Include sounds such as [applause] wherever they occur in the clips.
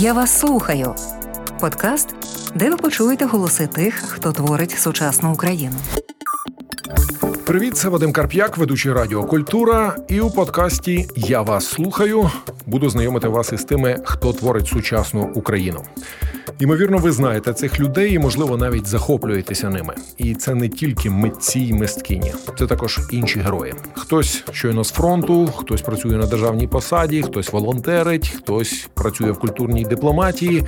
Я вас слухаю. Подкаст, де ви почуєте голоси тих, хто творить сучасну Україну. Привіт, це Вадим Карп'як, ведучий Радіо Культура. І у подкасті Я вас слухаю. Буду знайомити вас із тими, хто творить сучасну Україну. Ймовірно, ви знаєте цих людей і, можливо, навіть захоплюєтеся ними. І це не тільки митці й мисткині, це також інші герої. Хтось щойно з фронту, хтось працює на державній посаді, хтось волонтерить, хтось працює в культурній дипломатії.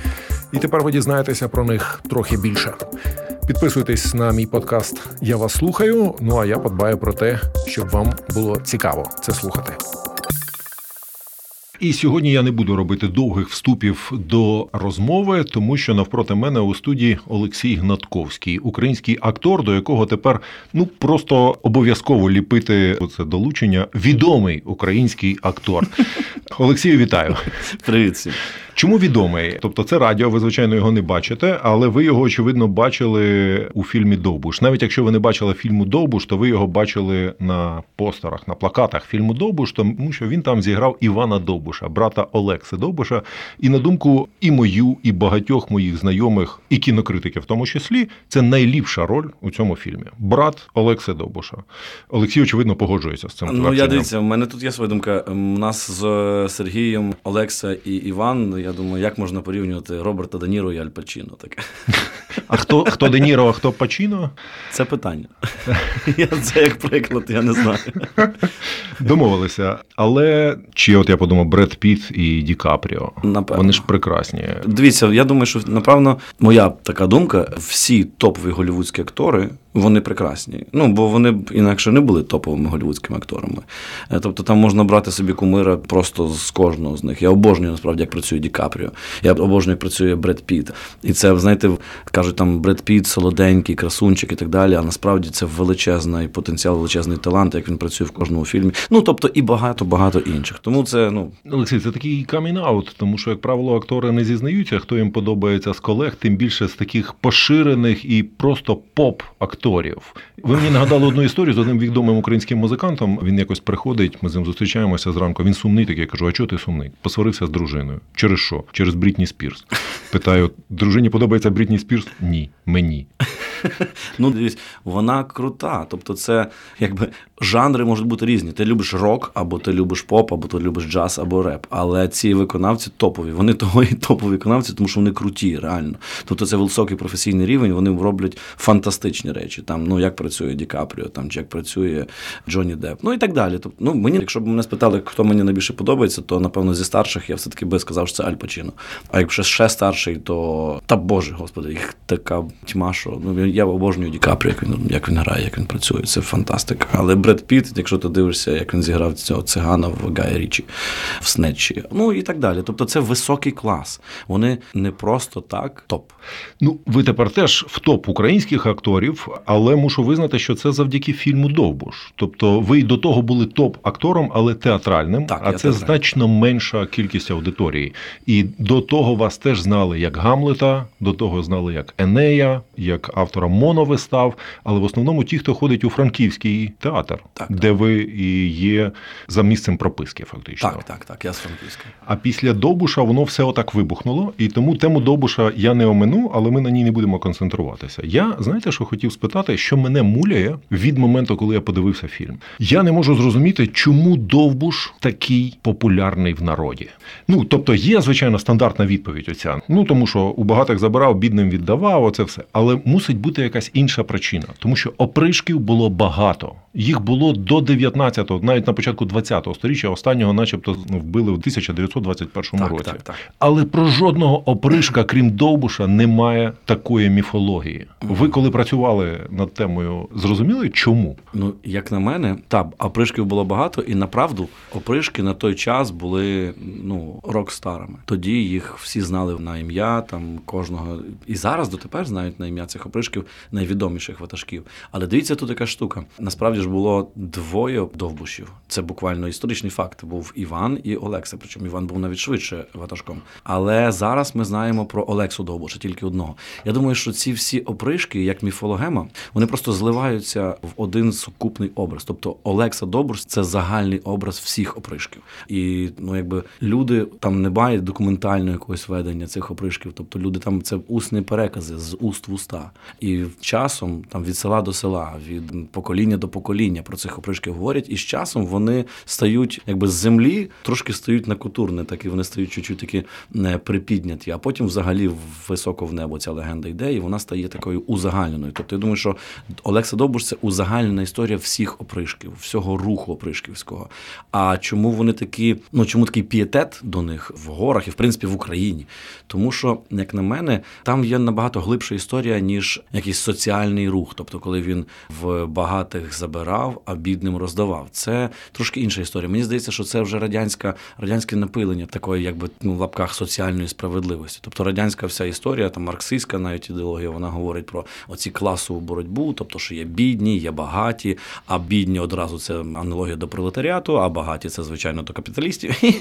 І тепер ви дізнаєтеся про них трохи більше. Підписуйтесь на мій подкаст. Я вас слухаю. Ну а я подбаю про те, щоб вам було цікаво це слухати. І сьогодні я не буду робити довгих вступів до розмови, тому що навпроти мене у студії Олексій Гнатковський, український актор, до якого тепер ну просто обов'язково ліпити це долучення. Відомий український актор. [laughs] Олексію, вітаю. Привіт всім. Чому відомий? Тобто це радіо, ви звичайно його не бачите, але ви його очевидно бачили у фільмі Довбуш. Навіть якщо ви не бачили фільму Довбуш, то ви його бачили на постерах, на плакатах фільму Довбуш, тому що він там зіграв Івана Довбуша, брата Олекси Довбуша. І на думку і мою, і багатьох моїх знайомих, і кінокритиків, в тому числі, це найліпша роль у цьому фільмі. Брат Олекси Довбуша. Олексій, очевидно, погоджується з цим. Ну я дивіться, в мене тут є своя думка. У нас з Сергієм Олекса і Іван. Я думаю, як можна порівнювати Роберта Даніро і Аль Пачіно таке. А хто хто Де Ніро, а хто Пачіно? Це питання. Я Це як приклад, я не знаю. Домовилися. Але чи от я подумав, Бред Піт і Ді Капріо? Напевно. Вони ж прекрасні. Дивіться, я думаю, що напевно моя така думка: всі топові голівудські актори вони прекрасні. Ну, бо вони б інакше не були топовими голівудськими акторами. Е, тобто там можна брати собі кумира просто з кожного з них. Я обожнюю насправді, як працює Ді Капріо. Я обожнюю, як працює Бред Піт. І це, знаєте, кажуть, там Бред Піт, солоденький, красунчик і так далі. А насправді це величезний потенціал, величезний талант, як він працює в кожному фільмі. Ну тобто і багато-багато інших. Тому це ну Олексій, це такий камін-аут, тому що, як правило, актори не зізнаються, хто їм подобається з колег, тим більше з таких поширених і просто поп-акторів. Ви мені нагадали одну історію з одним відомим українським музикантом. Він якось приходить, ми з ним зустрічаємося зранку. Він сумний такий. Я кажу, а чого ти сумний? Посварився з дружиною. Через що? Через Брітні Спірс. Питаю, дружині подобається Брітні Спірс? Ні, мені. [laughs] Ну, дивись, вона крута. Тобто, це якби жанри можуть бути різні. Ти любиш рок, або ти любиш поп, або ти любиш джаз, або реп. Але ці виконавці топові. Вони [laughs] того і топові виконавці, тому що вони круті, реально. Тобто це високий професійний рівень, вони роблять фантастичні речі. Там, ну як працює Ді Капріо, там чи як працює Джонні Депп, ну і так далі. Тобто, ну мені, якщо б мене спитали, хто мені найбільше подобається, то напевно зі старших я все-таки би сказав, що це Аль Пачіно. А якщо ще старший, то та Боже, господи, їх така тьма, що ну я обожнюю Ді Капріо, як він як він грає, як він працює. Це фантастика. Але Бред Піт, якщо ти дивишся, як він зіграв цього цигана в Гая Річі в Snatch і, ну і так далі. Тобто, це високий клас. Вони не просто так топ. Ну, ви тепер теж в топ українських акторів, але мушу визнати, що це завдяки фільму Довбуш. Тобто, ви й до того були топ-актором, але театральним, так, а це театральний. значно менша кількість аудиторії. І до того вас теж знали як Гамлета, до того знали як Енея, як автора моновистав. Але в основному ті, хто ходить у франківський театр, так, де так. ви і є за місцем прописки, фактично. Так, так, так. Я з Франківська. А після Довбуша воно все отак вибухнуло, і тому тему Довбуша я не омину, але ми на ній не будемо концентруватися. Я знаєте, що хотів спитати, що мене муляє від моменту, коли я подивився фільм. Я не можу зрозуміти, чому Довбуш такий популярний в народі. Ну тобто є звичайно стандартна відповідь. Оця ну тому, що у багатих забирав, бідним віддавав. Оце все, але мусить бути якась інша причина, тому що опришків було багато. Їх було до 19-го, навіть на початку 20-го сторіччя, останнього, начебто, вбили в 1921 Так, році. так, так. Але про жодного опришка, крім Довбуша, немає такої міфології. Ви, коли працювали над темою, зрозуміли, чому? Ну, як на мене, та опришків було багато, і направду опришки на той час були ну рок-старами. Тоді їх всі знали на ім'я, там кожного і зараз дотепер знають на ім'я цих опришків найвідоміших ватажків. Але дивіться, тут така штука. Насправді ж було двоє довбушів. Це буквально історичний факт. Був Іван і Олекса. Причому Іван був навіть швидше ватажком. Але зараз ми знаємо про Олексу Довбуша, тільки одного. Я думаю, що ці всі опришки, як міфологема, вони просто зливаються в один сукупний образ. Тобто Олекса Довбуш – це загальний образ всіх опришків. І ну, якби люди там не мають документального якогось ведення цих опришків. Тобто люди там це усні перекази з уст в уста. І часом там від села до села, від покоління до покоління про цих опришків говорять, і з часом вони стають якби з землі, трошки стають на кутурне, так і вони стають чуть-чуть такі припідняті. А потім, взагалі, високо в небо ця легенда йде, і вона стає такою узагальненою. Тобто, я думаю, що Олекса Довбуш це узагальнена історія всіх опришків, всього руху опришківського. А чому вони такі, ну чому такий пієтет до них в горах і в принципі в Україні? Тому що, як на мене, там є набагато глибша історія, ніж якийсь соціальний рух. Тобто, коли він в багатих забирав, а бідним роздавав. Це трошки інша історія. Мені здається, що це вже радянська радянське напилення такої, якби ну, в лапках соціальної справедливості. Тобто радянська вся історія, там марксистська навіть ідеологія, вона говорить про оці класову боротьбу, тобто, що є бідні, є багаті, а бідні одразу це аналогія до пролетаріату, а багаті це звичайно до капіталістів. [laughs] І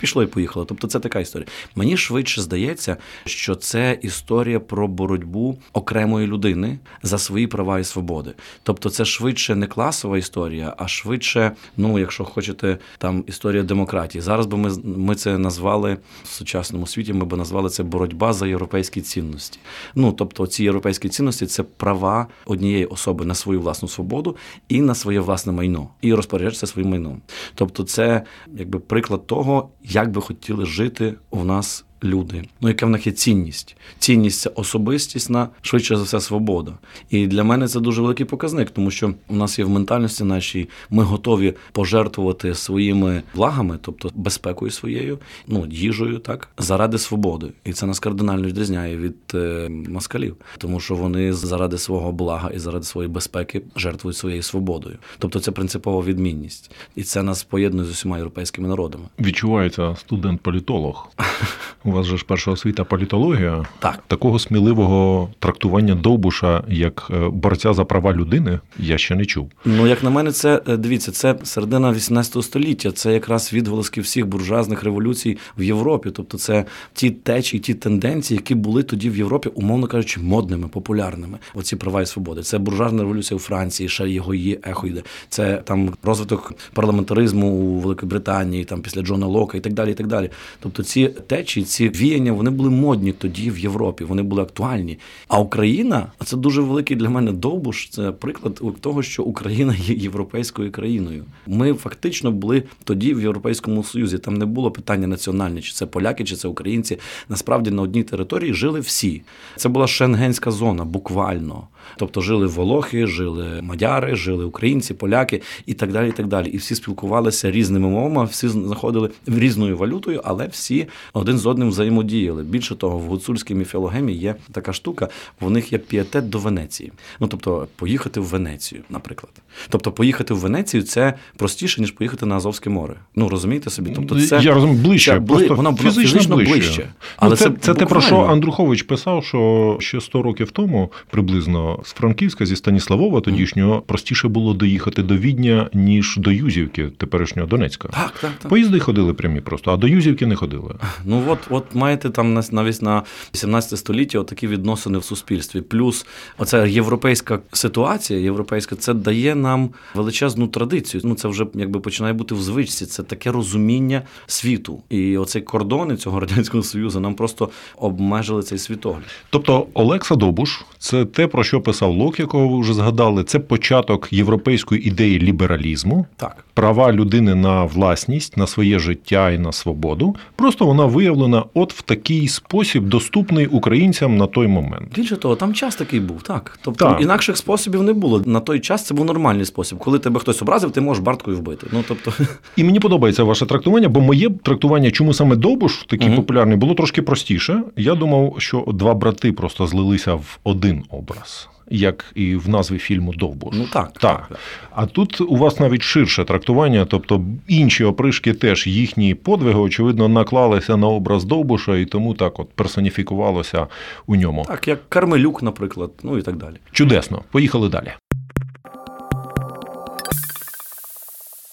пішло і поїхало. Тобто, це така історія. Мені швидше здається, що це історія про боротьбу окремої людини за свої права і свободи. Тобто, це швидше не класова історія, а швидше, ну якщо хочете, там історія демократії. Зараз би ми ми це назвали в сучасному світі. Ми би назвали це боротьба за європейські цінності. Ну тобто, ці європейські цінності це права однієї особи на свою власну свободу і на своє власне майно, і розпоряджатися своїм майном. Тобто, це якби приклад того, як би хотіли жити у нас люди. Ну, яка в них є цінність? Цінність це особистісна, швидше за все, свобода. І для мене це дуже великий показник, тому що у нас є в ментальності нашій, ми готові пожертвувати своїми благами, тобто безпекою своєю, ну їжею, так заради свободи. І це нас кардинально відрізняє від е, москалів, тому що вони заради свого блага і заради своєї безпеки жертвують своєю свободою. Тобто це принципова відмінність, і це нас поєднує з усіма європейськими народами. Відчувається студент-політолог. [laughs] У вас же ж перша освіта політологія. Так. Такого сміливого трактування Довбуша як е, борця за права людини я ще не чув. Ну, як на мене, це е, дивіться, це середина 18 століття. Це якраз відголоски всіх буржуазних революцій в Європі. Тобто, це ті течії, ті тенденції, які були тоді в Європі, умовно кажучи, модними, популярними. Оці права і свободи. Це буржуазна революція у Франції, ще його є ехо йде. Це там розвиток парламентаризму у Великій Британії, там після Джона Лока і так далі. і так далі. Тобто ці течії, ці віяння, вони були модні тоді в Європі, вони були актуальні. А Україна а це дуже великий для мене довбуш. Це приклад того, що Україна є європейською країною. Ми фактично були тоді в Європейському Союзі. Там не було питання національне, чи це поляки, чи це українці. Насправді на одній території жили всі. Це була шенгенська зона, буквально. Тобто жили волохи, жили мадяри, жили українці, поляки і так далі. І так далі. І всі спілкувалися різними мовами, всі знаходили різною валютою, але всі один з одним взаємодіяли. Більше того, в гуцульській міфологемі є така штука, в них є піетет до Венеції. Ну тобто, поїхати в Венецію, наприклад. Тобто, поїхати в Венецію це простіше, ніж поїхати на Азовське море. Ну розумієте собі? Тобто, це я розумію, ближче, це, просто воно, фізично, фізично ближче. ближче. Але Але це, це, це, те, про що. Андрухович писав, що ще 100 років тому приблизно з Франківська, зі Станіславова тодішнього, простіше було доїхати до Відня, ніж до Юзівки, теперішнього Донецька. Так, так, так. Поїзди ходили прямі просто, а до Юзівки не ходили. Ну от, от маєте там на- навіть на 18 століття такі відносини в суспільстві. Плюс оця європейська ситуація, європейська, це дає нам величезну традицію. Ну це вже якби починає бути в звичці. Це таке розуміння світу. І оцей кордони цього радянського союзу нам просто обмежили цей світогляд. Тобто Олекса Добуш це те, про що писав Лок, якого ви вже згадали. Це початок європейської ідеї лібералізму. Так. Права людини на власність, на своє життя і на свободу. Просто вона виявлена от в такий спосіб, доступний українцям на той момент. Більше того, там час такий був, так. Тобто Так. інакших способів не було. На той час це був нормальний спосіб. Коли тебе хтось образив, ти можеш барткою вбити. Ну тобто, [laughs] І мені подобається ваше трактування, бо моє трактування, чому саме Довбуш такий Мгм. популярний, було трошки простіше. Я думав, що два брати просто злилися в один образ, як і в назві фільму Довбуш. ну так. Так. А тут у вас навіть ширше трактування, тобто інші опришки теж їхні подвиги, очевидно, наклалися на образ Довбуша, і тому так от персоніфікувалося у ньому. Так, як Кармелюк, наприклад, ну і так далі. Чудесно. Поїхали далі.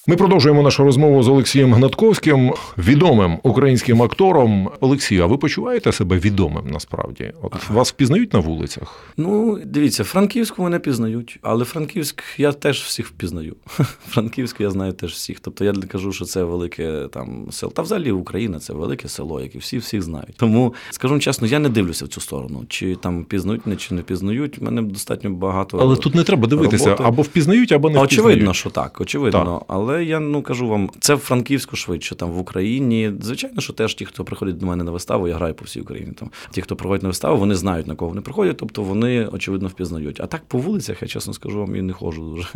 Ми продовжуємо нашу розмову з Олексієм Гнатковським, відомим українським актором. Олексію, а ви почуваєте себе відомим насправді? От вас впізнають на вулицях? Ну, дивіться, Франківську мене пізнають, але Франківськ я теж всіх впізнаю. [laughs] Франківськ я знаю теж всіх. Тобто я кажу, що це велике там село. Та взагалі Україна це велике село, яке всі всіх знають. Тому скажу чесно, я не дивлюся в цю сторону. Чи там пізнають мене, чи не пізнають. Мене достатньо багато. Але тут не треба дивитися роботи. або впізнають, або не Очевидно, що так, очевидно. Так. Але я ну кажу вам, це в Франківську швидше, там в Україні. Звичайно, що теж ті, хто приходять до мене на виставу, я граю по всій Україні. Там ті, хто приходять на виставу, вони знають на кого вони приходять, тобто вони очевидно впізнають. А так по вулицях, я чесно скажу вам, і не ходжу дуже.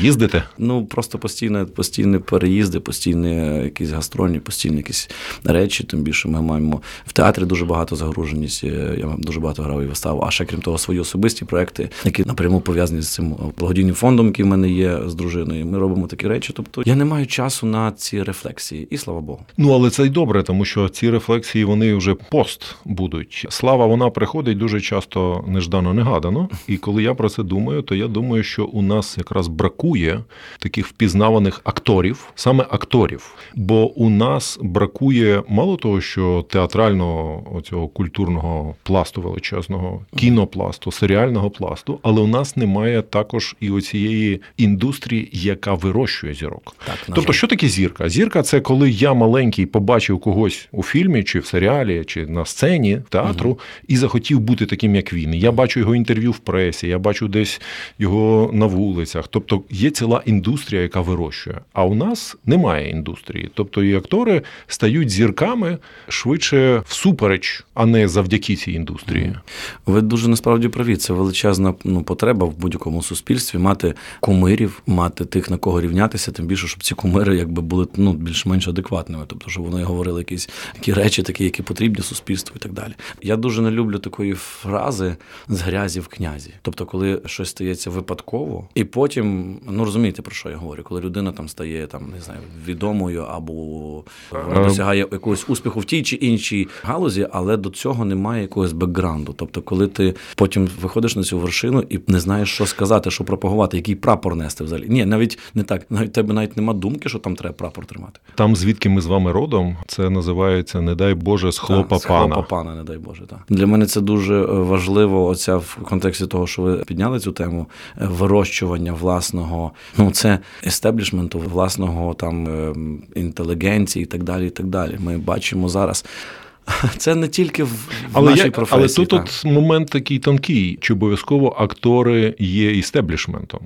Їздите? Ну просто постійне, постійні переїзди, постійні якісь гастрольні, постійні якісь речі. Тим більше ми маємо в театрі дуже багато загруженість. е, Я дуже багато грав і вистав. А ще крім того, свої особисті проекти, які напряму пов'язані з цим благодійним фондом, який в мене є з дружиною. Ми робимо такі речі. Тобто я не маю часу на ці рефлексії, і слава Богу. Ну але це й добре, тому що ці рефлексії вони вже пост будуть. Слава вона приходить дуже часто неждано негадано. І коли я про це думаю, то я думаю, що у нас якраз бракує таких впізнаваних акторів, саме акторів. Бо у нас бракує мало того, що театрального оцього культурного пласту величезного, кінопласту, серіального пласту, але у нас немає також і оцієї індустрії, яка вирощує зірок. Так, тобто, жаль. що таке зірка? Зірка це коли я маленький побачив когось у фільмі, чи в серіалі, чи на сцені театру, і захотів бути таким, як він. Я бачу його інтерв'ю в пресі, я бачу десь його на вулицях. Тобто є ціла індустрія, яка вирощує. А у нас немає індустрії. Тобто і актори стають зірками швидше всупереч, а не завдяки цій індустрії. Ви дуже насправді праві. Це величезна ну, потреба в будь-якому суспільстві мати кумирів, мати тих, на кого рівнятися, тим більше, щоб ці кумири якби були ну, більш-менш адекватними. Тобто, щоб вони говорили якісь такі речі, такі, які потрібні суспільству і так далі. Я дуже не люблю такої фрази з грязі в князі. Тобто, коли щось стається випадково, і потім, ну розумієте про що я говорю, коли людина там стає там, не знаю, відомою або вона Е, досягає якогось успіху в тій чи іншій галузі, але до цього немає якогось бекграунду. Тобто, коли ти потім виходиш на цю вершину і не знаєш, що сказати, що пропагувати, який прапор нести взагалі. Ні, навіть не так. Навіть тебе навіть нема думки, що там треба прапор тримати. Там, звідки ми з вами родом, це називається, не дай Боже, з хлопа Так, з пана. Хлопа пана, не дай Боже. Так. Для мене це дуже е, важливо, оця в контексті того, що ви підняли цю тему е, вирощування власного, ну це естеблішменту, власного там ем, інтелігенції і так далі. І так далі. Ми бачимо зараз. [laughs] Це не тільки в, Але, нашій я, професії. але тут так. от момент такий тонкий, чи обов'язково актори є істеблішментом.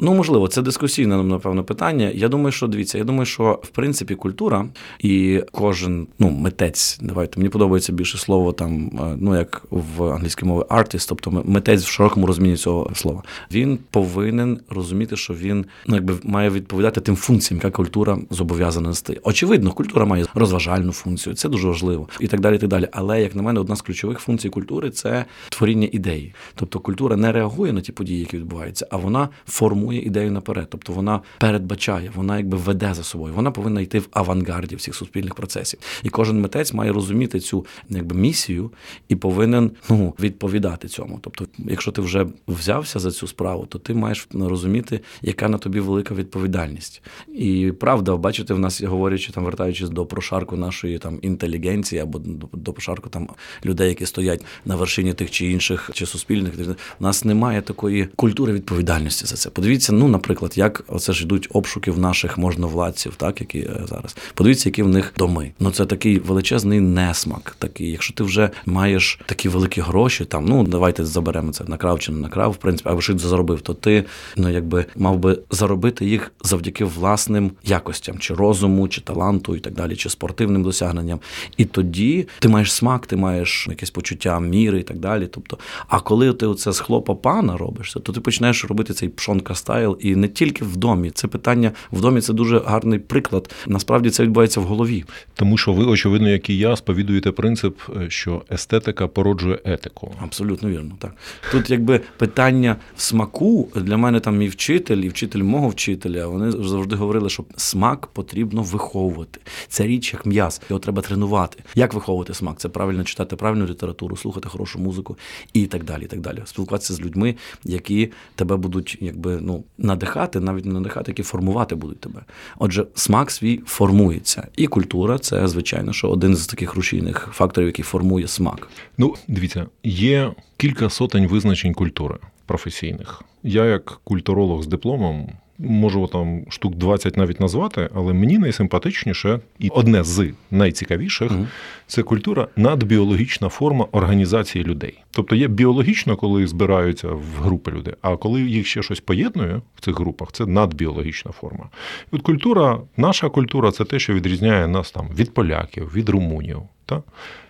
Ну, можливо, це дискусійне, напевно, питання. Я думаю, що дивіться, я думаю, що в принципі культура і кожен ну, митець, давайте мені подобається більше слово там, е, ну як в англійській мові artist, тобто митець в широкому розумінні цього слова. Він повинен розуміти, що він ну, якби має відповідати тим функціям, яка культура зобов'язана нести. Очевидно, культура має розважальну функцію, це дуже важливо і так далі. так далі. Але як на мене, одна з ключових функцій культури це творіння ідеї. Тобто культура не реагує на ті події, які відбуваються, а вона формує ідею наперед. Тобто вона передбачає, вона якби веде за собою. Вона повинна йти в авангарді всіх суспільних процесів. І кожен митець має розуміти цю якби місію і повинен ну відповідати цьому. Тобто, якщо ти вже взявся за цю справу, то ти маєш розуміти, яка на тобі велика відповідальність. І правда, бачите, в нас говорячи там, вертаючись до прошарку нашої там інтелігенції або до, прошарку там людей, які стоять на вершині тих чи інших чи суспільних, у нас немає такої культури відповідальності за це. Подивіться, ну, наприклад, як оце ж йдуть обшуки в наших можновладців, так які е, зараз. Подивіться, які в них доми. Ну це такий величезний несмак. Такий, якщо ти вже маєш такі великі гроші, там ну давайте заберемо це накрав чи не накрав, в принципі, а вишить заробив, то ти ну якби мав би заробити їх завдяки власним якостям, чи розуму, чи таланту, і так далі, чи спортивним досягненням. І тоді ти маєш смак, ти маєш якесь почуття міри і так далі. Тобто, а коли ти оце з хлопа пана робиш, то ти починаєш робити цей пшонка стайл, і не тільки в домі. Це питання в домі це дуже гарний приклад. Насправді це відбувається в голові. Тому що ви, очевидно, як і я, сповідуєте принцип, е, що естетика породжує етику. Абсолютно вірно. Так тут, якби питання смаку для мене там і вчитель, і вчитель мого вчителя. Вони завжди говорили, що смак потрібно виховувати. Це річ як м'яз, його треба тренувати. Як виховувати? Виховувати смак, це правильно читати правильну літературу, слухати хорошу музику і так далі. і так далі. Спілкуватися з людьми, які тебе будуть якби ну надихати, навіть не надихати, які формувати будуть тебе. Отже, смак свій формується, і культура це звичайно, що один з таких рушійних факторів, який формує смак. Ну, дивіться, є кілька сотень визначень культури професійних. Я, як культуролог з дипломом, можу там штук 20 навіть назвати, але мені найсимпатичніше і одне з найцікавіших угу. це культура надбіологічна форма організації людей. Тобто є біологічно, коли збираються в групи люди, а коли їх ще щось поєднує в цих групах, це надбіологічна форма. І от культура, наша культура це те, що відрізняє нас там від поляків, від румунів. Та?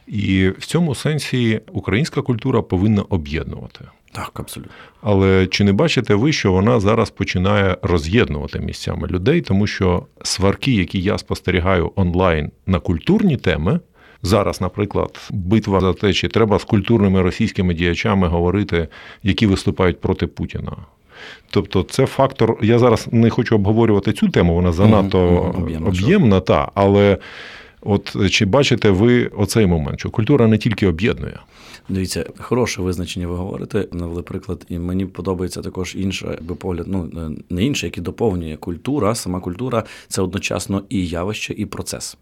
І в цьому сенсі українська культура повинна об'єднувати. Так, абсолютно. Але чи не бачите ви, що вона зараз починає роз'єднувати місцями людей, тому що сварки, які я спостерігаю онлайн на культурні теми, зараз, наприклад, битва за те, чи треба з культурними російськими діячами говорити, які виступають проти Путіна. Тобто, це фактор. Я зараз не хочу обговорювати цю тему, вона занадто mm-hmm. об'ємна, та але. От чи бачите ви оцей момент, що культура не тільки об'єднує? Дивіться, хороше визначення ви говорите, навели приклад, і мені подобається також інше, якби погляд, ну не інше, який доповнює культура. Сама культура це одночасно і явище, і процес.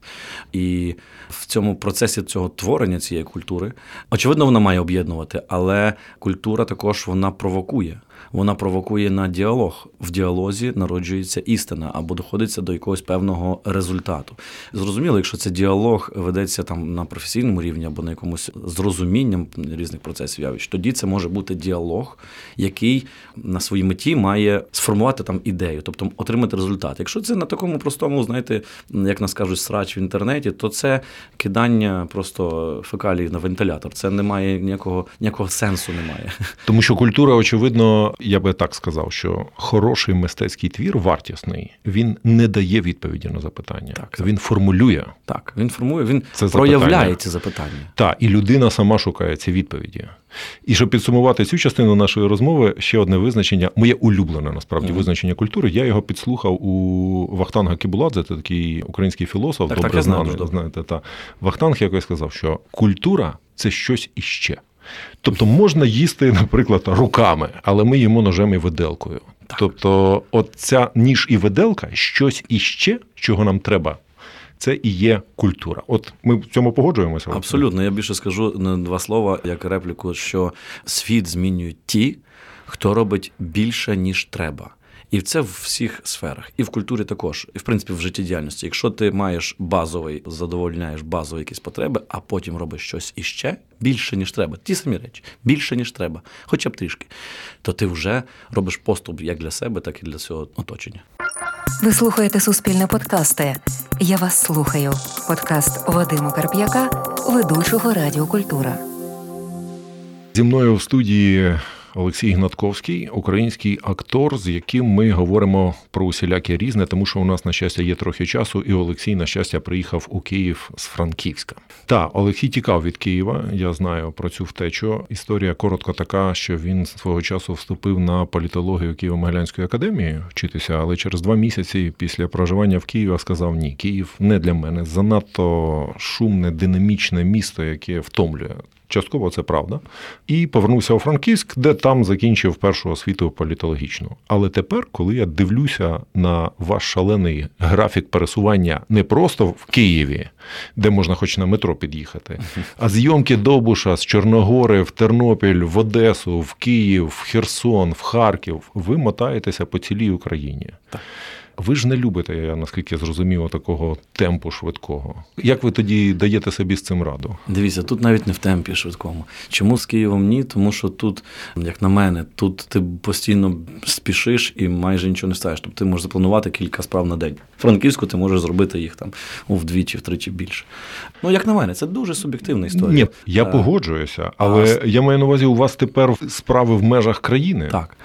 І в цьому процесі цього творення цієї культури, очевидно, вона має об'єднувати, але культура також вона провокує вона провокує на діалог. В діалозі народжується істина або доходиться до якогось певного результату. Зрозуміло, якщо це діалог ведеться там на професійному рівні або на якомусь зрозумінням різних процесів явищ, тоді це може бути діалог, який на своїй меті має сформувати там ідею, тобто отримати результат. Якщо це на такому простому, знаєте, як нас кажуть, срач в інтернеті, то це кидання просто фекалій на вентилятор. Це немає ніякого ніякого сенсу. Немає, тому що культура, очевидно, я би так сказав, що хороший мистецький твір вартісний, він не дає відповіді на запитання. Так, Він формулює. Так, він формує, він це проявляє запитання. ці запитання. Так, і людина сама шукає ці відповіді. І щоб підсумувати цю частину нашої розмови, ще одне визначення, моє улюблене насправді mm-hmm. визначення культури. Я його підслухав у Вахтанга Кібуладзе, це такий український філософ, так, добре так, знаний. Знаєте, та Вахтанг якось сказав, що культура це щось іще. Тобто можна їсти, [laughs] наприклад, руками, але ми їмо ножем і виделкою. Так. Тобто, от ця ніж і виделка щось іще, чого нам треба. Це і є культура. От ми в цьому погоджуємося. Абсолютно. Я більше скажу на два слова як репліку, що світ змінюють ті, хто робить більше ніж треба. І це в всіх сферах, і в культурі також, і в принципі в життєдіяльності. Якщо ти маєш базовий, задовольняєш базові якісь потреби, а потім робиш щось іще більше, ніж треба, ті самі речі, більше ніж треба, хоча б трішки, то ти вже робиш поступ як для себе, так і для цього оточення. Ви слухаєте суспільне подкасти. Я вас слухаю. Подкаст Вадима Карп'яка, ведучого Радіокультура. Зі мною в студії Олексій Гнатковський, український актор, з яким ми говоримо про усіляке різне, тому що у нас, на щастя, є трохи часу, і Олексій, на щастя, приїхав у Київ з Франківська. Та Олексій тікав від Києва. Я знаю про цю втечу. Історія коротко така, що він свого часу вступив на політологію Києво-Могилянської академії вчитися, але через два місяці після проживання в Києві сказав: Ні, Київ не для мене. Занадто шумне, динамічне місто, яке втомлює. Частково це правда. І повернувся у Франківськ, де там закінчив першу освіту політологічну. Але тепер, коли я дивлюся на ваш шалений графік пересування не просто в Києві, де можна хоч на метро під'їхати, а зйомки Довбуша з Чорногори в Тернопіль, в Одесу, в Київ, в Херсон, в Харків, ви мотаєтеся по цілій Україні. Так. Ви ж не любите, я наскільки зрозуміло, такого темпу швидкого. Як ви тоді даєте собі з цим раду? Дивіться, тут навіть не в темпі швидкому. Чому з Києвом ні? Тому що тут, як на мене, тут ти постійно спішиш і майже нічого не ставиш. Тобто ти можеш запланувати кілька справ на день. Франківську ти можеш зробити їх там вдвічі, втричі більше. Ну, як на мене, це дуже суб'єктивна історія. Ні, я а, погоджуюся, але а... я маю на увазі, у вас тепер справи в межах країни. Так.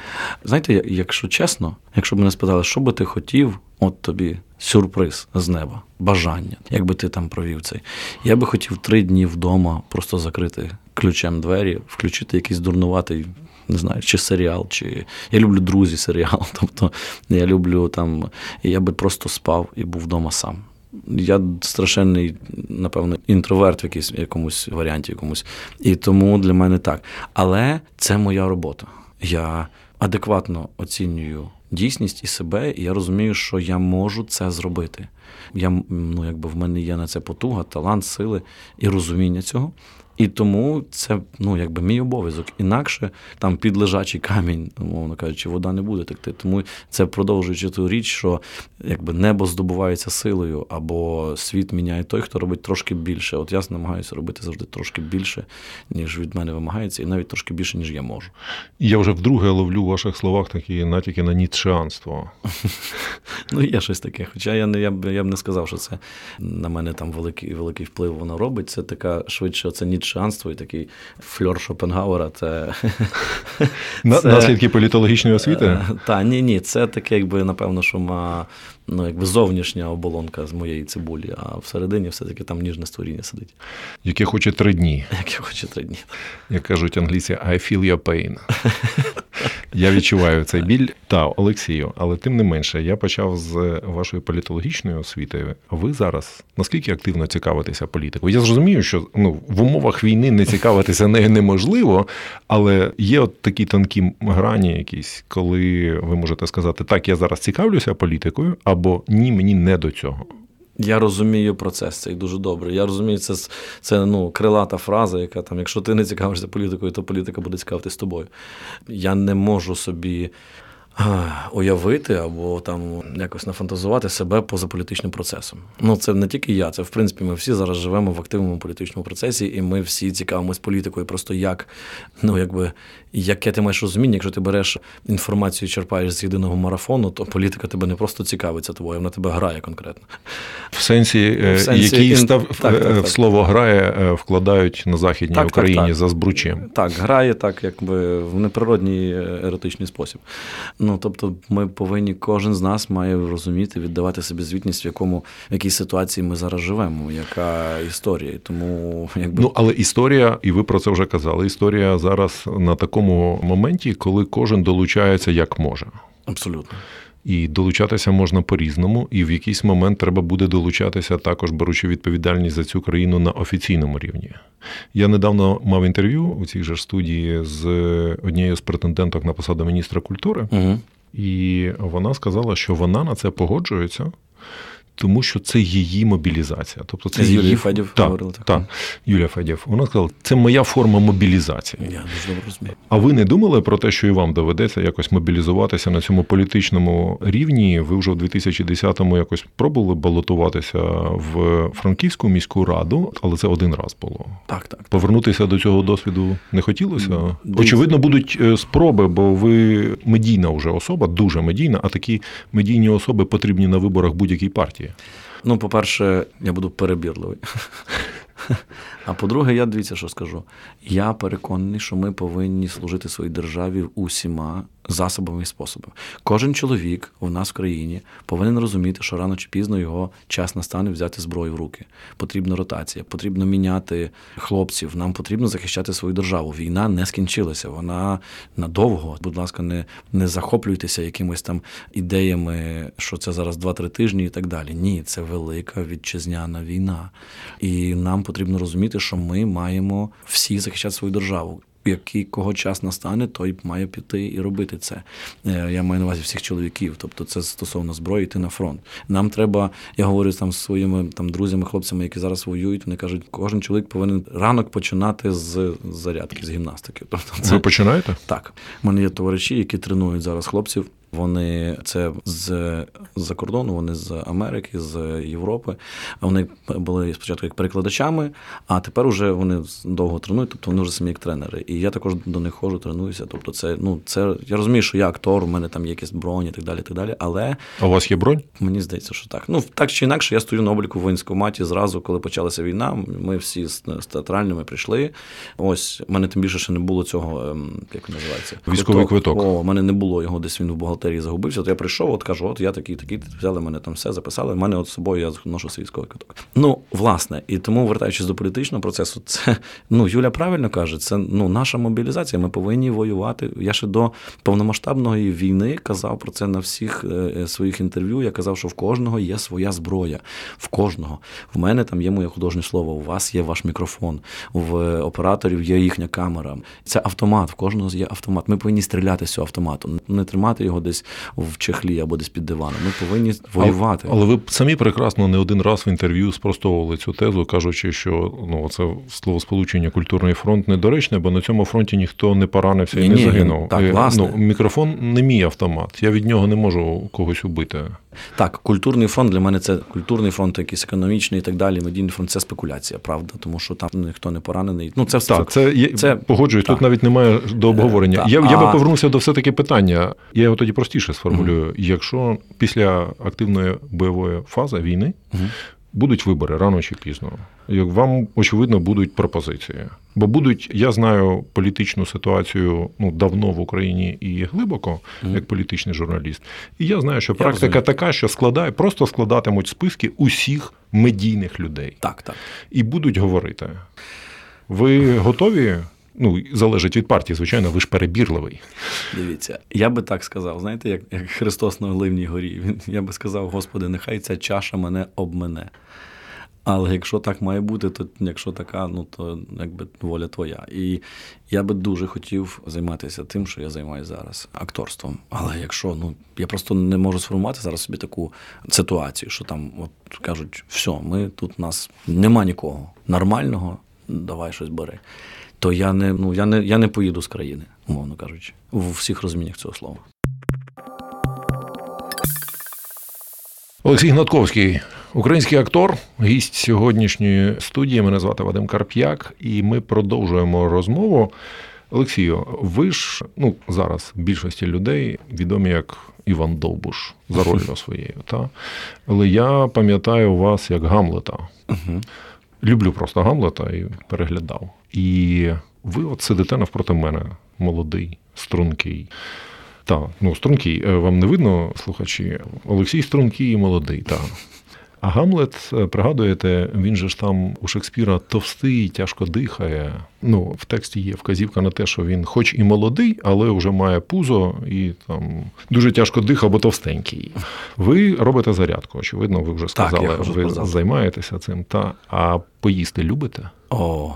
Знаєте, якщо чесно, якщо б мене спитали, що би ти хотів, от тобі сюрприз з неба, бажання, як би ти там провів цей. Я би хотів три дні вдома просто закрити ключем двері, включити якийсь дурнуватий. Не знаю, чи серіал, чи я люблю друзі серіал. [laughs] Тобто я люблю там, я би просто спав і був вдома сам. Я страшенний, напевно, інтроверт в якійсь якомусь варіанті, якомусь. І тому для мене так. Але це моя робота. Я адекватно оцінюю дійсність і себе, і я розумію, що я можу це зробити. Я ну, якби в мене є на це потуга, талант, сили і розуміння цього. І тому це ну, якби мій обов'язок. Інакше там під лежачий камінь, умовно кажучи, вода не буде текти. Тому це продовжуючи ту річ, що якби небо здобувається силою, або світ міняє той, хто робить трошки більше. От я намагаюся робити завжди трошки більше, ніж від мене вимагається, і навіть трошки більше, ніж я можу. Я вже вдруге ловлю в ваших словах такі натяки на ніцшеанство. [laughs] Ну, є щось таке. Хоча я не я б я б не сказав, що це на мене там великий великий вплив воно робить. Це така швидше це ніцшеанство і такий фльор Шопенгауера. Це, [laughs] це... наслідки політологічної освіти? Е, та ні, ні, це таке, якби напевно, що ма ну, якби зовнішня оболонка з моєї цибулі, а всередині все-таки там ніжне створіння сидить. Яке хоче три дні. [laughs] Яке хоче три дні. Як кажуть англійці, I feel your pain. [laughs] Я відчуваю цей біль. Та, Олексію, але тим не менше, я почав з вашої політологічної освіти. Ви зараз наскільки активно цікавитеся політикою? Я зрозумію, що ну, в умовах війни не цікавитися нею неможливо, але є от такі тонкі грані, якісь, коли ви можете сказати, так, я зараз цікавлюся політикою, або ні, мені не до цього. Я розумію процес цей дуже добре. Я розумію, це це ну, крилата фраза, яка там, якщо ти не цікавишся політикою, то політика буде цікавитись тобою. Я не можу собі уявити або там якось нафантазувати себе поза політичним процесом. Ну це не тільки я, це в принципі ми всі зараз живемо в активному політичному процесі, і ми всі цікавимось політикою. Просто як ну якби яке ти маєш розуміння, якщо ти береш інформацію, черпаєш з єдиного марафону, то політика тебе не просто цікавиться тобою, вона тебе грає конкретно. В сенсі, в сенсі який ін... став так, так, так, в слово грає, е, вкладають на західній Україні за збручем. Так, грає так, якби в неприродній е, еротичний спосіб. Ну тобто, ми повинні, кожен з нас має розуміти, віддавати собі звітність, в якому в якій ситуації ми зараз живемо, яка історія. Тому якби ну але історія, і ви про це вже казали. Історія зараз на такому моменті, коли кожен долучається як може. Абсолютно. І долучатися можна по-різному, і в якийсь момент треба буде долучатися, також беручи відповідальність за цю країну на офіційному рівні. Я недавно мав інтерв'ю у цій же студії з однією з претенденток на посаду міністра культури, угу. і вона сказала, що вона на це погоджується тому що це її мобілізація. Тобто це З її... Юлія Федів так, говорила так. Так, Юлія Федів. Вона сказала, це моя форма мобілізації. Я дуже добре розумію. А ви не думали про те, що і вам доведеться якось мобілізуватися на цьому політичному рівні? Ви вже в 2010-му якось пробували балотуватися в Франківську міську раду, але це один раз було. Так, так. Повернутися до цього досвіду не хотілося. Очевидно, будуть е, спроби, бо ви медійна вже особа, дуже медійна, а такі медійні особи потрібні на виборах будь-якій партії. Ну, по-перше, я буду перебірливий. А по-друге, я дивіться, що скажу. Я переконаний, що ми повинні служити своїй державі усіма засобами і способами. Кожен чоловік у нас в країні повинен розуміти, що рано чи пізно його час настане взяти зброю в руки. Потрібна ротація, потрібно міняти хлопців. Нам потрібно захищати свою державу. Війна не скінчилася, вона надовго. Будь ласка, не не захоплюйтеся якимось там ідеями, що це зараз 2-3 тижні і так далі. Ні, це велика вітчизняна війна. І нам потрібно розуміти, що ми маємо всі захищати свою державу який кого час настане, той має піти і робити це. Е, я маю на увазі всіх чоловіків. Тобто, це стосовно зброї, йти на фронт. Нам треба, я говорю там з своїми там друзями, хлопцями, які зараз воюють. Вони кажуть, кожен чоловік повинен ранок починати з зарядки, з гімнастики. Тобто, це ви починаєте? Так. У мене є товариші, які тренують зараз хлопців. Вони це з за кордону, вони з Америки, з Європи. Вони були спочатку як перекладачами, а тепер вже вони довго тренують, тобто вони вже самі як тренери. І я також до них ходжу, тренуюся. Тобто, це ну це я розумію, що я актор, у мене там є якісь броні і так далі. так далі. Але а у вас є бронь? Мені здається, що так. Ну так чи інакше, я стою на обліку в воєнськоматі зразу, коли почалася війна. Ми всі з, з театральними прийшли. Ось мене тим більше ще не було цього, ем, як називається, військовий квиток. О, у мене не було його десь він в бухгалтерії бухгалтерії загубився, то я прийшов, от кажу, от я такий, такий, взяли мене там все, записали. в мене от з собою я ношу свій військовий квиток. Ну, власне, і тому, вертаючись до політичного процесу, це ну Юля правильно каже, це ну наша мобілізація. Ми повинні воювати. Я ще до повномасштабної війни казав про це на всіх е, своїх інтерв'ю. Я казав, що в кожного є своя зброя. В кожного. В мене там є моє художнє слово. У вас є ваш мікрофон, в операторів є їхня камера. Це автомат. В кожного є автомат. Ми повинні стріляти з цього автомату, не тримати його десь в чехлі або десь під диваном. Ми повинні воювати. Але, але ви самі прекрасно не один раз в інтерв'ю спростовували цю тезу, кажучи, що ну це словосполучення культурний фронт недоречне, бо на цьому фронті ніхто не поранився і ні, не загинув. Так, власне. Ну, мікрофон не мій автомат. Я від нього не можу когось убити. Так, культурний фронт для мене це культурний фронт, якийсь економічний і так далі. Медійний фронт це спекуляція, правда, тому що там ніхто не поранений. Ну це так, це, це, це погоджуюсь. Тут навіть немає до обговорення. Е, я я би повернувся до все таки питання. Я його тоді простіше сформулюю. Угу. Якщо після активної бойової фази війни угу. Будуть вибори рано чи пізно, вам очевидно будуть пропозиції. Бо будуть, я знаю політичну ситуацію ну давно в Україні і глибоко, mm. як політичний журналіст. І я знаю, що практика така, що складає, просто складатимуть списки усіх медійних людей. Так, так. І будуть говорити. Ви готові? Ну, залежить від партії, звичайно, ви ж перебірливий. Дивіться, я би так сказав, знаєте, як як Христос на Оливній горі. Він, Я би сказав, Господи, нехай ця чаша мене обмене. Але якщо так має бути, то якщо така, ну то якби воля твоя. І я би дуже хотів займатися тим, що я займаюся зараз акторством. Але якщо ну я просто не можу сформувати зараз собі таку ситуацію, що там от кажуть, все, ми тут у нас нема нікого нормального, давай щось бери. То я не ну я не я не поїду з країни, умовно кажучи, в всіх розуміннях цього слова. Олексій Гнатковський Український актор, гість сьогоднішньої студії. Мене звати Вадим Карп'як, і ми продовжуємо розмову. Олексію, ви ж ну зараз більшості людей відомі як Іван Довбуш за ролью [laughs] своєю. Та? Але я пам'ятаю вас як Гамлета. Люблю просто Гамлета і переглядав. І ви от сидите навпроти мене, молодий, стрункий. Так, ну стрункий. Е, вам не видно, слухачі? Олексій стрункий і молодий. так. А Гамлет, е, пригадуєте, він же ж там у Шекспіра товстий, тяжко дихає. Ну, в тексті є вказівка на те, що він, хоч і молодий, але вже має пузо і там дуже тяжко дихає, бо товстенький. Ви робите зарядку, очевидно, ви вже сказали, так, ви сказав. займаєтеся цим. Та а поїсти любите? О,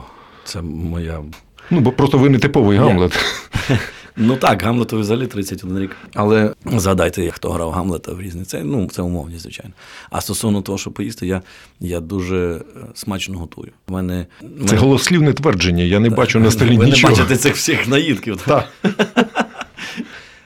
це моя. Ну, бо просто ви не типовий Гамлет. [laughs] Ну так, Гамлету взагалі 31 рік. Але згадайте, хто грав Гамлета в різні. Це ну, це умовні, звичайно. А стосовно того, що поїсти, я я дуже е, смачно готую. У мене, Це мене... голослівне твердження, я не бачу на столі ви [laughs] нічого. Ви не бачите цих всіх наїдків. Так. [laughs]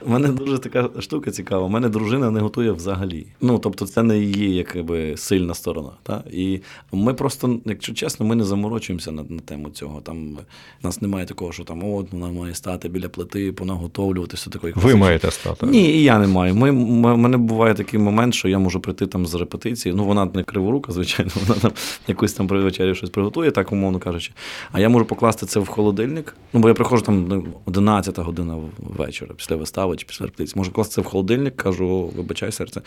У мене дуже така штука цікава. У мене дружина не готує взагалі. Ну тобто, це не її якби сильна сторона. Та? І ми просто, якщо чесно, ми не заморочуємося на, на тему цього. Там у нас немає такого, що там от вона має стати біля плити, понаготовлювати все таке. Ви маєте стати? Ні, і я не маю. Ми, ми, мене буває такий момент, що я можу прийти там з репетиції. Ну вона не криворука, звичайно, вона там якусь там при вечері щось приготує, так умовно кажучи. А я можу покласти це в холодильник. Ну бо я приходжу там 11 година вечора після вистави чи після репетиції. Можу класти це в холодильник, кажу, вибачай серце,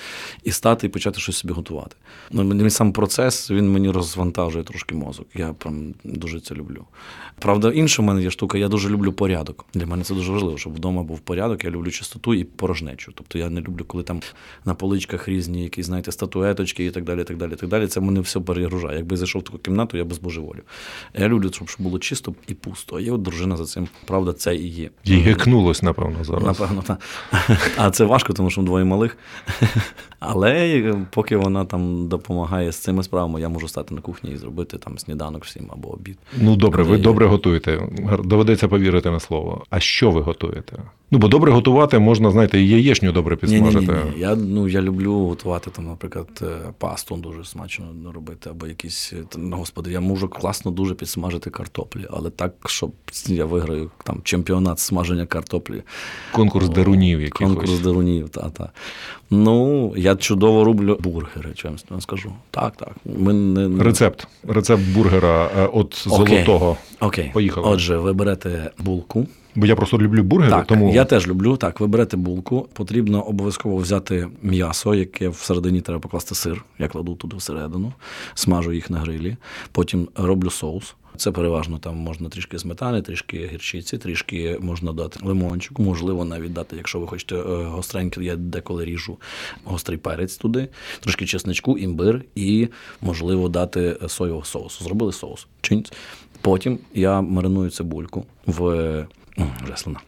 і стати і почати щось собі готувати. Ну, Мені сам процес він мені розвантажує трошки мозок. Я прям дуже це люблю. Правда, інша в мене є штука, я дуже люблю порядок. Для мене це дуже важливо, щоб вдома був порядок. Я люблю чистоту і порожнечу. Тобто я не люблю, коли там на поличках різні якісь, знаєте, статуеточки і так далі. так далі, так далі. Це мене все перегружає. Якби я зайшов в таку кімнату, я без божеволю. Я люблю, щоб було чисто і пусто. А є от дружина за цим. Правда, це і є. Їй гекнулось, напевно, зараз. Напевно, так. А це важко, тому що двоє малих. Але поки вона там допомагає з цими справами, я можу стати на кухні і зробити там сніданок всім або обід. Ну добре, ви добре готуєте. Доведеться повірити на слово. А що ви готуєте? Ну, бо добре готувати можна, знаєте, і яєчню добре підсмажити. Ні, ні, ні. Я ну, я люблю готувати, там, наприклад, е, пасту дуже смачно робити, або якісь. Е, господи, я можу класно дуже підсмажити картоплі, але так, щоб я виграю там чемпіонат смаження картоплі. Конкурс дерунів якихось. Конкурс дерунів, так, так. Ну, я чудово роблю бургери, чим я скажу. Так, так. Ми не... Рецепт. Рецепт бургера е, от золотого. Окей. Поїхали. Отже, ви берете булку Бо я просто люблю бургери, Так, тому я теж люблю. Так, ви берете булку, потрібно обов'язково взяти м'ясо, яке всередині треба покласти сир. Я кладу туди всередину, смажу їх на грилі, потім роблю соус. Це переважно там можна трішки сметани, трішки гірчиці, трішки можна дати лимончику, можливо, навіть дати, якщо ви хочете е, гостреньке, я деколи ріжу гострий перець туди, трошки чесничку, імбир і, можливо, дати соєвого соусу. Зробили соус. Потім я мариную цибульку в. М, Вже слина.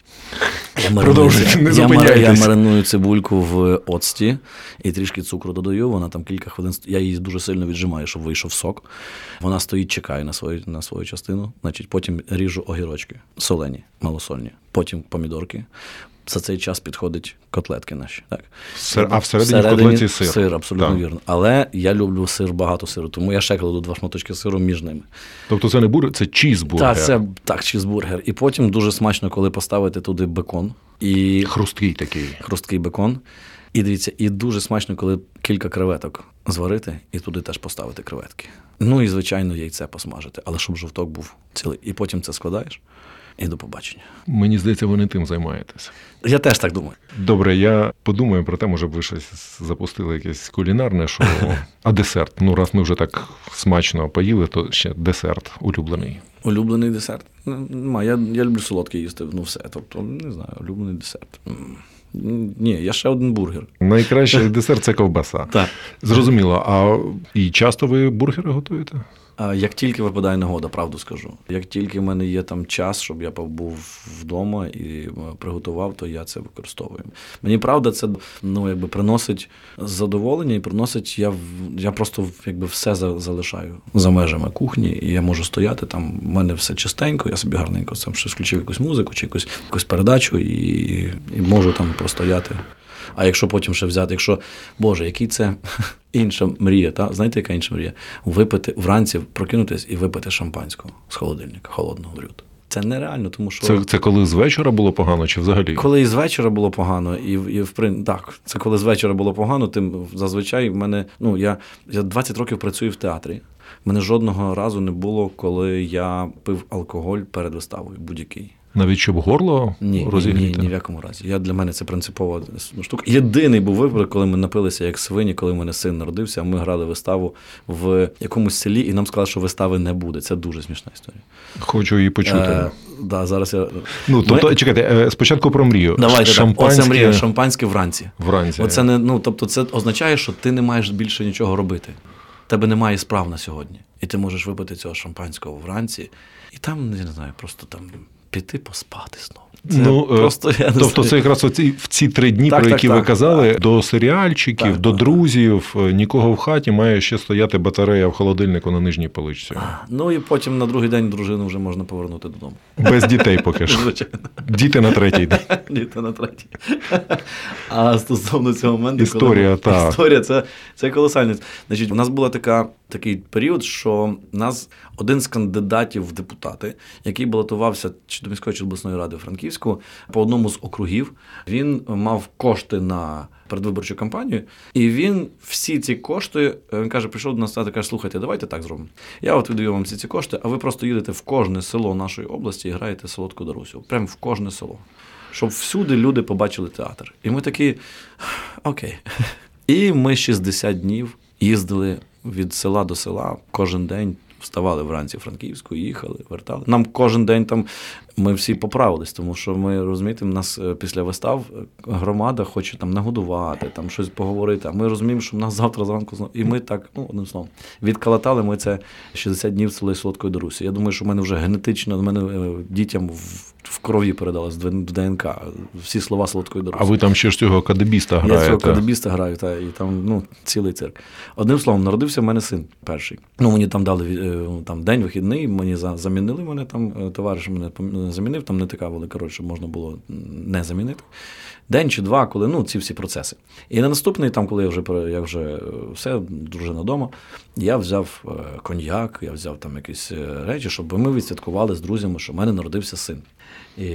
Я [laughs] мариную, не я, я мариную цибульку в оцті і трішки цукру додаю. Вона там кілька хвилин. Я її дуже сильно віджимаю, щоб вийшов сок. Вона стоїть, чекає на свою, на свою частину. Значить, потім ріжу огірочки, солені, малосольні, потім помідорки. За цей час підходять котлетки наші. Так. Сир- а всередині в котлеті сир. Сир, абсолютно Так. вірно. Але я люблю сир, багато сиру, тому я ще кладу два шматочки сиру між ними. Тобто це не бургер, це чізбургер. Так, це так, чізбургер. І потім дуже смачно, коли поставити туди бекон і Хрусткий такий. хрусткий бекон. І дивіться, і дуже смачно, коли кілька креветок зварити і туди теж поставити креветки. Ну і, звичайно, яйце посмажити, але щоб жовток був цілий. І потім це складаєш і до побачення. Мені здається, ви не тим займаєтесь. Я теж так думаю. Добре, я подумаю про те, може б ви щось запустили якесь кулінарне шоу. [laughs] А десерт. Ну, раз ми вже так смачно поїли, то ще десерт улюблений. Улюблений десерт. Ну, Нема. Я, я люблю солодке їсти, ну все. Тобто, не знаю, улюблений десерт. Ні, я ще один бургер. Найкращий [laughs] десерт це ковбаса. Так. Зрозуміло. А і часто ви бургери готуєте? Як тільки випадає нагода, правду скажу. Як тільки в мене є там час, щоб я побув вдома і е, приготував, то я це використовую. Мені правда, це ну якби приносить задоволення і приносить. Я я просто якби все за- залишаю за межами кухні, і я можу стояти там. У мене все чистенько, я собі гарненько там щось включив якусь музику чи якусь, якусь передачу, і, і можу там простояти. А якщо потім ще взяти, якщо Боже, який це [laughs] інша мрія, та знаєте, яка інша мрія? Випити вранці, прокинутись і випити шампанського з холодильника, холодного горюти. Це нереально, тому що Це, це коли з вечора було погано, чи взагалі? коли і з вечора було погано, і, і в прин... так, це коли з вечора було погано, тим зазвичай в мене, ну я, я 20 років працюю в театрі. В мене жодного разу не було, коли я пив алкоголь перед виставою, будь-який. Навіть щоб горло Ні, ні, ні, ні в якому разі. Я для мене це принципова штука. Єдиний був випадок, коли ми напилися як свині, коли в мене син народився. а Ми грали виставу в якомусь селі, і нам сказали, що вистави не буде. Це дуже смішна історія. Хочу її почути. Е, да, зараз я ну, тобто, Ми- чекайте, е, спочатку про мрію. Давайте так. Шампанське Оце мрія, шампанське вранці. вранці. Оце не ну, тобто, це означає, що ти не маєш більше нічого робити. Тебе немає справ на сьогодні. І ти можеш випити цього шампанського вранці, і там, не знаю, просто там піти поспати знову. Це ну, е, просто я не тобто знаю. це якраз оці, в ці три дні, Так, про так, які ви так, казали, до серіальчиків, Так, до так, друзів, е, нікого в хаті має ще стояти батарея в холодильнику на нижній поличці. Ну і потім на другий день дружину вже можна повернути додому. Без дітей поки [laughs] що. Звичайно. Діти на третій день. [laughs] Ні, то на третій. [laughs] А стосовно цього моменту, Історія, коли... так. історія це, це колосальне. Значить, у нас була така, такий період, що нас один з кандидатів в депутати, який балотувався чи до міської чи до обласної ради Франківську по одному з округів, він мав кошти на передвиборчу кампанію, і він всі ці кошти, е, він каже, прийшов до нас і каже, слухайте, давайте так зробимо. Я от віддаю вам всі ці кошти, а ви просто їдете в кожне село нашої області і граєте солодку Дарусю. Прямо в кожне село щоб всюди люди побачили театр. І ми такі окей. І ми 60 днів їздили від села до села кожен день. Вставали вранці в Франківську, їхали, вертали. Нам кожен день там ми всі поправились, тому що ми розумієте, нас е, після вистав е, громада хоче там нагодувати, там щось поговорити. А ми розуміємо, що в нас завтра зранку знову. І ми так, ну одним словом, відкалатали ми це 60 днів цілої солодкої Дарусі. Я думаю, що в мене вже генетично в мене е, дітям в, в крові передалось в ДНК. Всі слова солодкої Дарусі. А ви там ще ж цього кадебіста Я цього кадебіста граю, та, і там ну, цілий цирк. Одним словом, народився в мене син перший. Ну, мені там дали е, там, день вихідний, мені за- замінили мене там, е, товариш мене пом- замінив, там не така велика роль, щоб можна було не замінити. День чи два, коли ну, ці всі процеси. І на наступний, там, коли я вже я вже е, все, дружина вдома, я взяв е, коньяк, я взяв там якісь е, речі, щоб ми відсвяткували з друзями, що в мене народився син. І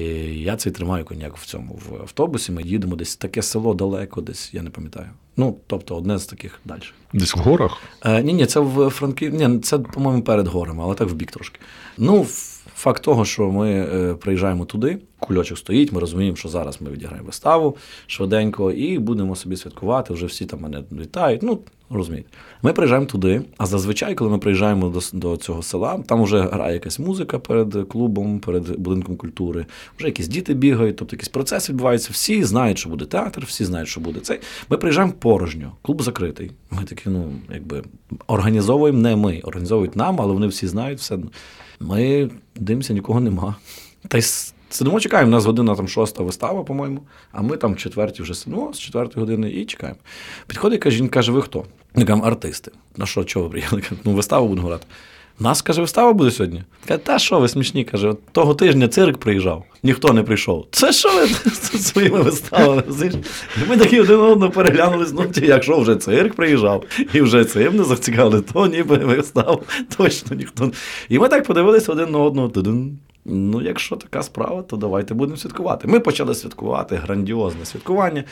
я цей тримаю коньяк в цьому в автобусі. Ми їдемо десь таке село далеко, десь я не пам'ятаю. Ну, тобто, одне з таких далі. Десь в горах? Е, ні, ні, це в Франків. Ні, це, по-моєму, перед горами, але так в бік трошки. Ну, факт того, що ми е, приїжджаємо туди, кульочок стоїть, ми розуміємо, що зараз ми відіграємо виставу швиденько і будемо собі святкувати. Вже всі там мене вітають. Ну, розумієте. Ми приїжджаємо туди, а зазвичай, коли ми приїжджаємо до до цього села, там вже грає якась музика перед клубом, перед будинком культури, вже якісь діти бігають, тобто якийсь процес відбувається. Всі знають, що буде театр, всі знають, що буде цей. Ми приїжджаємо порожньо, клуб закритий. Ми такі, ну, якби організовуємо не ми, організовують нам, але вони всі знають все. Ми дивимося, нікого нема. Та й сидимо, чекаємо. У нас година там шоста вистава, по-моєму, а ми там в четвертій вже сидимо з четвертої години і чекаємо. Підходить каже, жінка каже, ви хто? Ми кажемо, артисти. На що, чого ви приїхали? Ну, виставу будемо грати. Нас, каже, вистава буде сьогодні. Каже, та що ви смішні? Каже, от того тижня цирк приїжджав, ніхто не прийшов. Це що ви [laughs] своїми виставами? Ми такі один одного переглянули, ну, якщо вже цирк приїжджав, і вже цим не зацікавили, то ніби вистав точно ніхто. І ми так подивилися один на одного. Ну, якщо така справа, то давайте будемо святкувати. Ми почали святкувати, грандіозне святкування.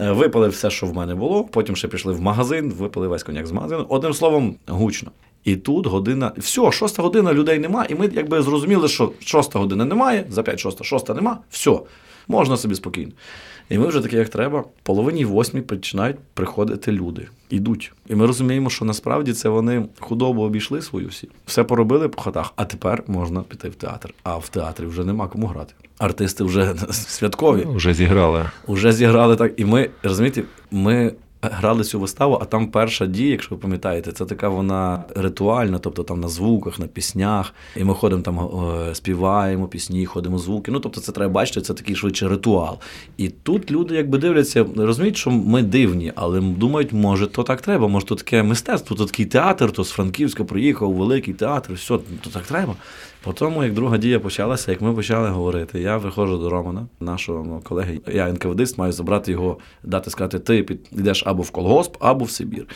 Е, випали все, що в мене було. Потім ще пішли в магазин, випили весь коньяк з магазину. Одним словом, гучно. І тут година, все, шоста година людей нема, і ми якби зрозуміли, що шоста година немає, за п'ять шоста, шоста нема, все, можна собі спокійно. І ми вже такі, як треба, половині восьмій починають приходити люди. Ідуть. І ми розуміємо, що насправді це вони худобу обійшли свою всі, все поробили по хатах, а тепер можна піти в театр. А в театрі вже нема кому грати. Артисти вже [laughs] святкові. Вже зіграли. Вже зіграли так. І ми розумієте, ми грали цю виставу, а там перша дія, якщо ви пам'ятаєте, це така вона ритуальна, тобто там на звуках, на піснях. І ми ходимо там, співаємо пісні, ходимо звуки. Ну тобто, це треба бачити, це такий швидше ритуал. І тут люди якби дивляться, розуміють, що ми дивні, але думають, може, то так треба, може, то таке мистецтво, то такий театр, то з Франківська приїхав, великий театр, все, то так треба. По тому, як друга дія почалася, як ми почали говорити, я виходжу до Романа, нашого ну, колеги, я НКВДист, маю забрати його, дати сказати, ти підеш або в колгосп, або в Сибір.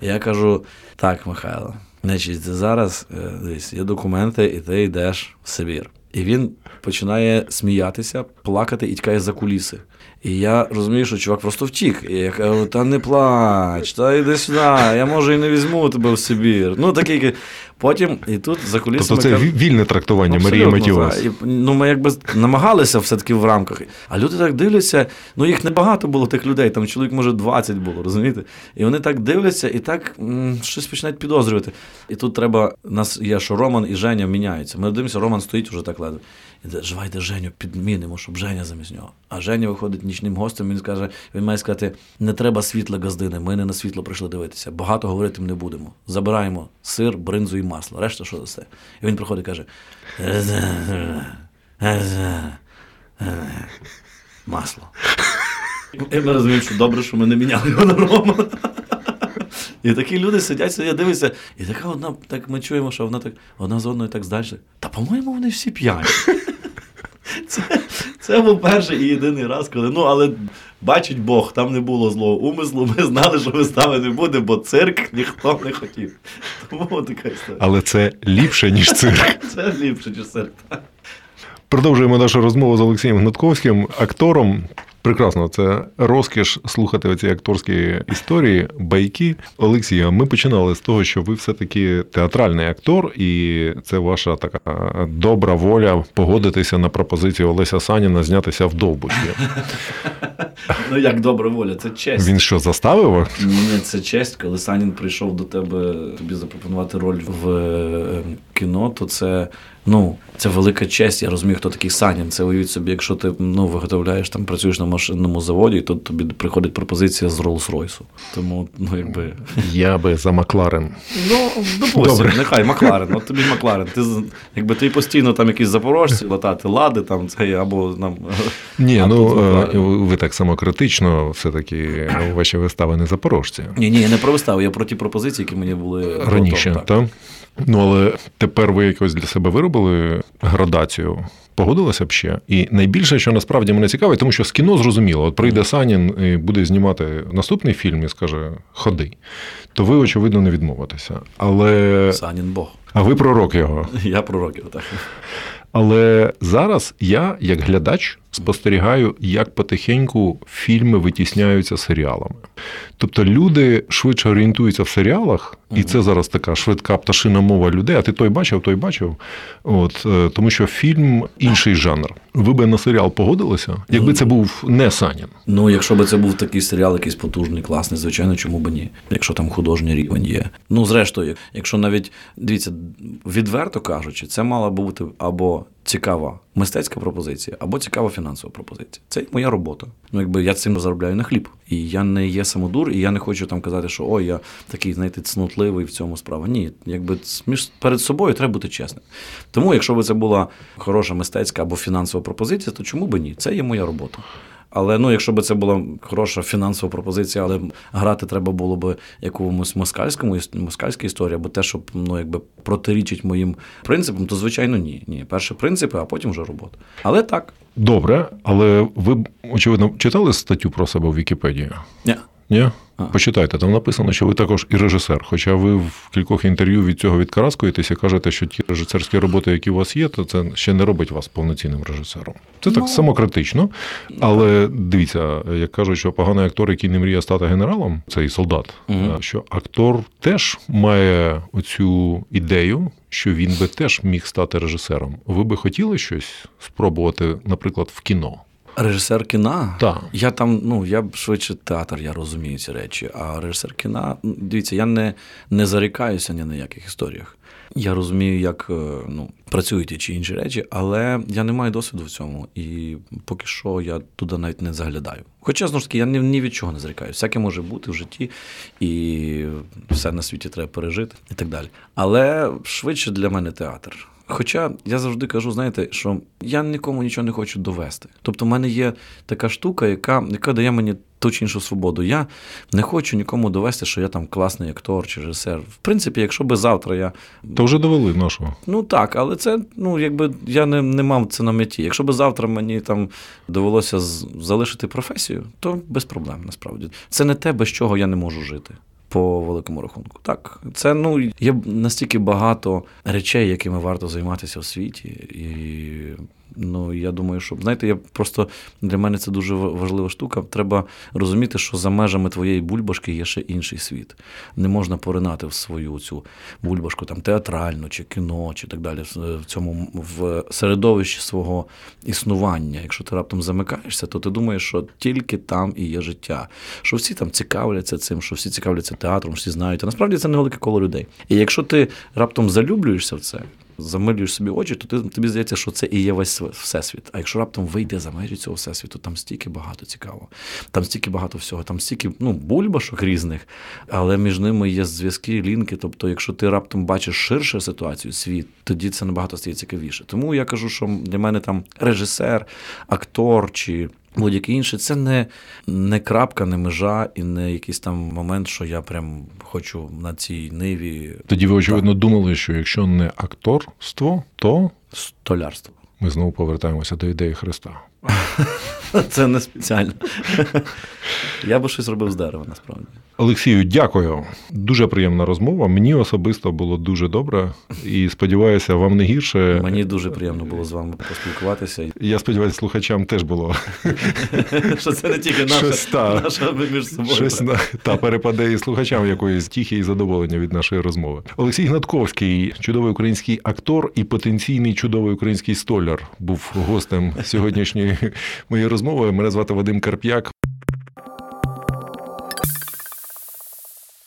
І я кажу: так, Михайло, значить, зараз е, дивись, є документи, і ти йдеш в Сибір. І він починає сміятися, плакати і тікає за куліси. І я розумію, що чувак просто втік. І я кажу, та не плач, та йди сюди, я може і не візьму тебе в Сибір. Ну такий. Потім і тут за кулісами... Тобто це вільне трактування Марії Матіос. Ну, ми якби намагалися все-таки в рамках. А люди так дивляться, ну їх небагато було тих людей, там чоловік, може, 20 було, розумієте? І вони так дивляться і так м, щось починають підозрювати. І тут треба, у нас є, що Роман і Женя міняються. Ми дивимося, Роман стоїть уже так ледве. Давайте Женю підмінимо, щоб Женя замість нього. А Женя виходить нічним гостем, він скаже, він має сказати: не треба світла газдини, ми не на світло прийшли дивитися. Багато говорити не будемо. Забираємо сир, бринзу і масло. Решта що дасте? І він приходить і каже: масло. І ми розуміємо, що добре, що ми не міняли його на Рома. І такі люди сидять, сидять, дивляться, і така одна, так ми чуємо, що вона так одна з одною так здальше. Та, по-моєму, вони всі п'яні. [laughs] Це це був перший і єдиний раз, коли ну, але бачить Бог, там не було злого умислу. Ми знали, що вистави не буде, бо цирк ніхто не хотів. Тому така історія. Але це ліпше, ніж цирк. [laughs] Це ліпше, ніж цирк. так. Продовжуємо нашу розмову з Олексієм Гнатковським, актором. Прекрасно, це розкіш слухати оці акторські історії, байки. Олексія, ми починали з того, що ви все-таки театральний актор, і це ваша така добра воля погодитися на пропозицію Олеся Саніна знятися в довбуші. Ну як добра воля, це честь. Він що заставив? Ні, це честь, коли Санін прийшов до тебе тобі запропонувати роль в е, кіно, то це ну, це велика честь. Я розумію, хто такий Санін. Це уявіть собі, якщо ти ну, виготовляєш там, працюєш на машинному заводі, то тобі приходить пропозиція з Роллс-Ройсу. Тому, ну якби. Я би за Макларен. Ну, допустим, нехай Макларен. От тобі Макларен. Ти якби ти постійно там якісь запорожці латати, лади там це або нам. Ні, ну е, ви так самокритично, все-таки ваші вистави не запорожці. Ні, ні, я не про вистави, я про ті пропозиції, які мені були раніше. так. Ну, але тепер ви якось для себе виробили градацію. Погодилася б ще. І найбільше, що насправді мене цікавить, тому що з кіно зрозуміло, от прийде Санін і буде знімати наступний фільм і скаже Ходи, то ви, очевидно, не відмовитеся. Але Санін Бог. А ви пророк його. [laughs] Я пророк його, так. Але зараз я, як глядач, спостерігаю, як потихеньку фільми витісняються серіалами. Тобто люди швидше орієнтуються в серіалах, і це зараз така швидка пташина мова людей. А ти той бачив, той бачив. От е, тому, що фільм інший жанр. Ви би на серіал погодилися, якби це був не Санін. Ну, якщо би це був такий серіал, якийсь потужний, класний, звичайно, чому б ні? Якщо там художній рівень є. Ну, зрештою, якщо навіть дивіться, відверто кажучи, це мала бути або цікава мистецька пропозиція, або цікава фінансова пропозиція. Це моя робота. Ну, якби я цим заробляю на хліб. І я не є самодур, і я не хочу там казати, що ой, я такий, знаєте, цнутливий в цьому справа. Ні, якби між перед собою треба бути чесним. Тому, якщо би це була хороша мистецька або фінансова пропозиція, то чому би ні? Це є моя робота. Але ну, якщо б це була хороша фінансова пропозиція, але грати треба було б якомусь москальському москальській історії, або те, що ну, якби протирічить моїм принципам, то звичайно ні. Ні, перше принципи, а потім вже робота. Але так. Добре, але ви очевидно читали статтю про себе в Вікіпедії? Ні. Ні? Почитайте, там написано, що ви також і режисер. Хоча ви в кількох інтерв'ю від цього відкараскуєтеся і кажете, що ті режисерські роботи, які у вас є, то це ще не робить вас повноцінним режисером. Це так ну, самокритично. Але дивіться, як кажуть, що поганий актор, який не мріє стати генералом, це і солдат. Угу. Що актор теж має оцю ідею, що він би теж міг стати режисером. Ви би хотіли щось спробувати, наприклад, в кіно? Режисер кіна? Так. Я там, ну я швидше театр, я розумію ці речі. А режисер кіна, дивіться, я не не зарікаюся ні на яких історіях. Я розумію, як е, ну, працюють ті чи інші речі, але я не маю досвіду в цьому. І поки що я туди навіть не заглядаю. Хоча знову ж таки, я ні, ні від чого не зарікаюся. Всяке може бути в житті, і все на світі треба пережити і так далі. Але швидше для мене театр. Хоча я завжди кажу, знаєте, що я нікому нічого не хочу довести. Тобто, в мене є така штука, яка яка дає мені ту чи іншу свободу. Я не хочу нікому довести, що я там класний актор чи режисер. В принципі, якщо би завтра я. То вже довели нашого. Ну так, але це, ну, якби я не не мав це на меті. Якщо би завтра мені там довелося залишити професію, то без проблем насправді. Це не те, без чого я не можу жити по великому рахунку. Так, це ну є настільки багато речей, якими варто займатися в світі, і Ну я думаю, що знаєте, я просто для мене це дуже важлива штука. Треба розуміти, що за межами твоєї бульбашки є ще інший світ. Не можна поринати в свою цю бульбашку, там театральну чи кіно, чи так далі, в цьому в середовищі свого існування. Якщо ти раптом замикаєшся, то ти думаєш, що тільки там і є життя. Що всі там цікавляться цим, що всі цікавляться театром, всі знають. А насправді це невелике коло людей. І якщо ти раптом залюблюєшся в це замилюєш собі очі, то ти тобі здається, що це і є весь всесвіт. А якщо раптом вийде за межі цього всесвіту, там стільки багато цікавого, там стільки багато всього, там стільки ну, бульбашок різних, але між ними є зв'язки, лінки. Тобто, якщо ти раптом бачиш ширше ситуацію, світ, тоді це набагато стає цікавіше. Тому я кажу, що для мене там режисер, актор чи будь-яке інше, це не не крапка, не межа і не якийсь там момент, що я прям хочу на цій ниві. Тоді ви очевидно так. думали, що якщо не акторство, то столярство. Ми знову повертаємося до ідеї Христа. Це не спеціально. Я би щось робив з дерева, насправді. Олексію, дякую. Дуже приємна розмова. Мені особисто було дуже добре і сподіваюся, вам не гірше. Мені дуже приємно було з вами поспілкуватися. Я сподіваюся, слухачам теж було. [laughs] Що це не тільки наша, щось, та, наша між собою. Щось на, та перепаде і слухачам якоїсь тіхи і задоволення від нашої розмови. Олексій Гнатковський, чудовий український актор і потенційний чудовий український столяр, був гостем сьогоднішньої моєї розмови. Мене звати Вадим Карп'як.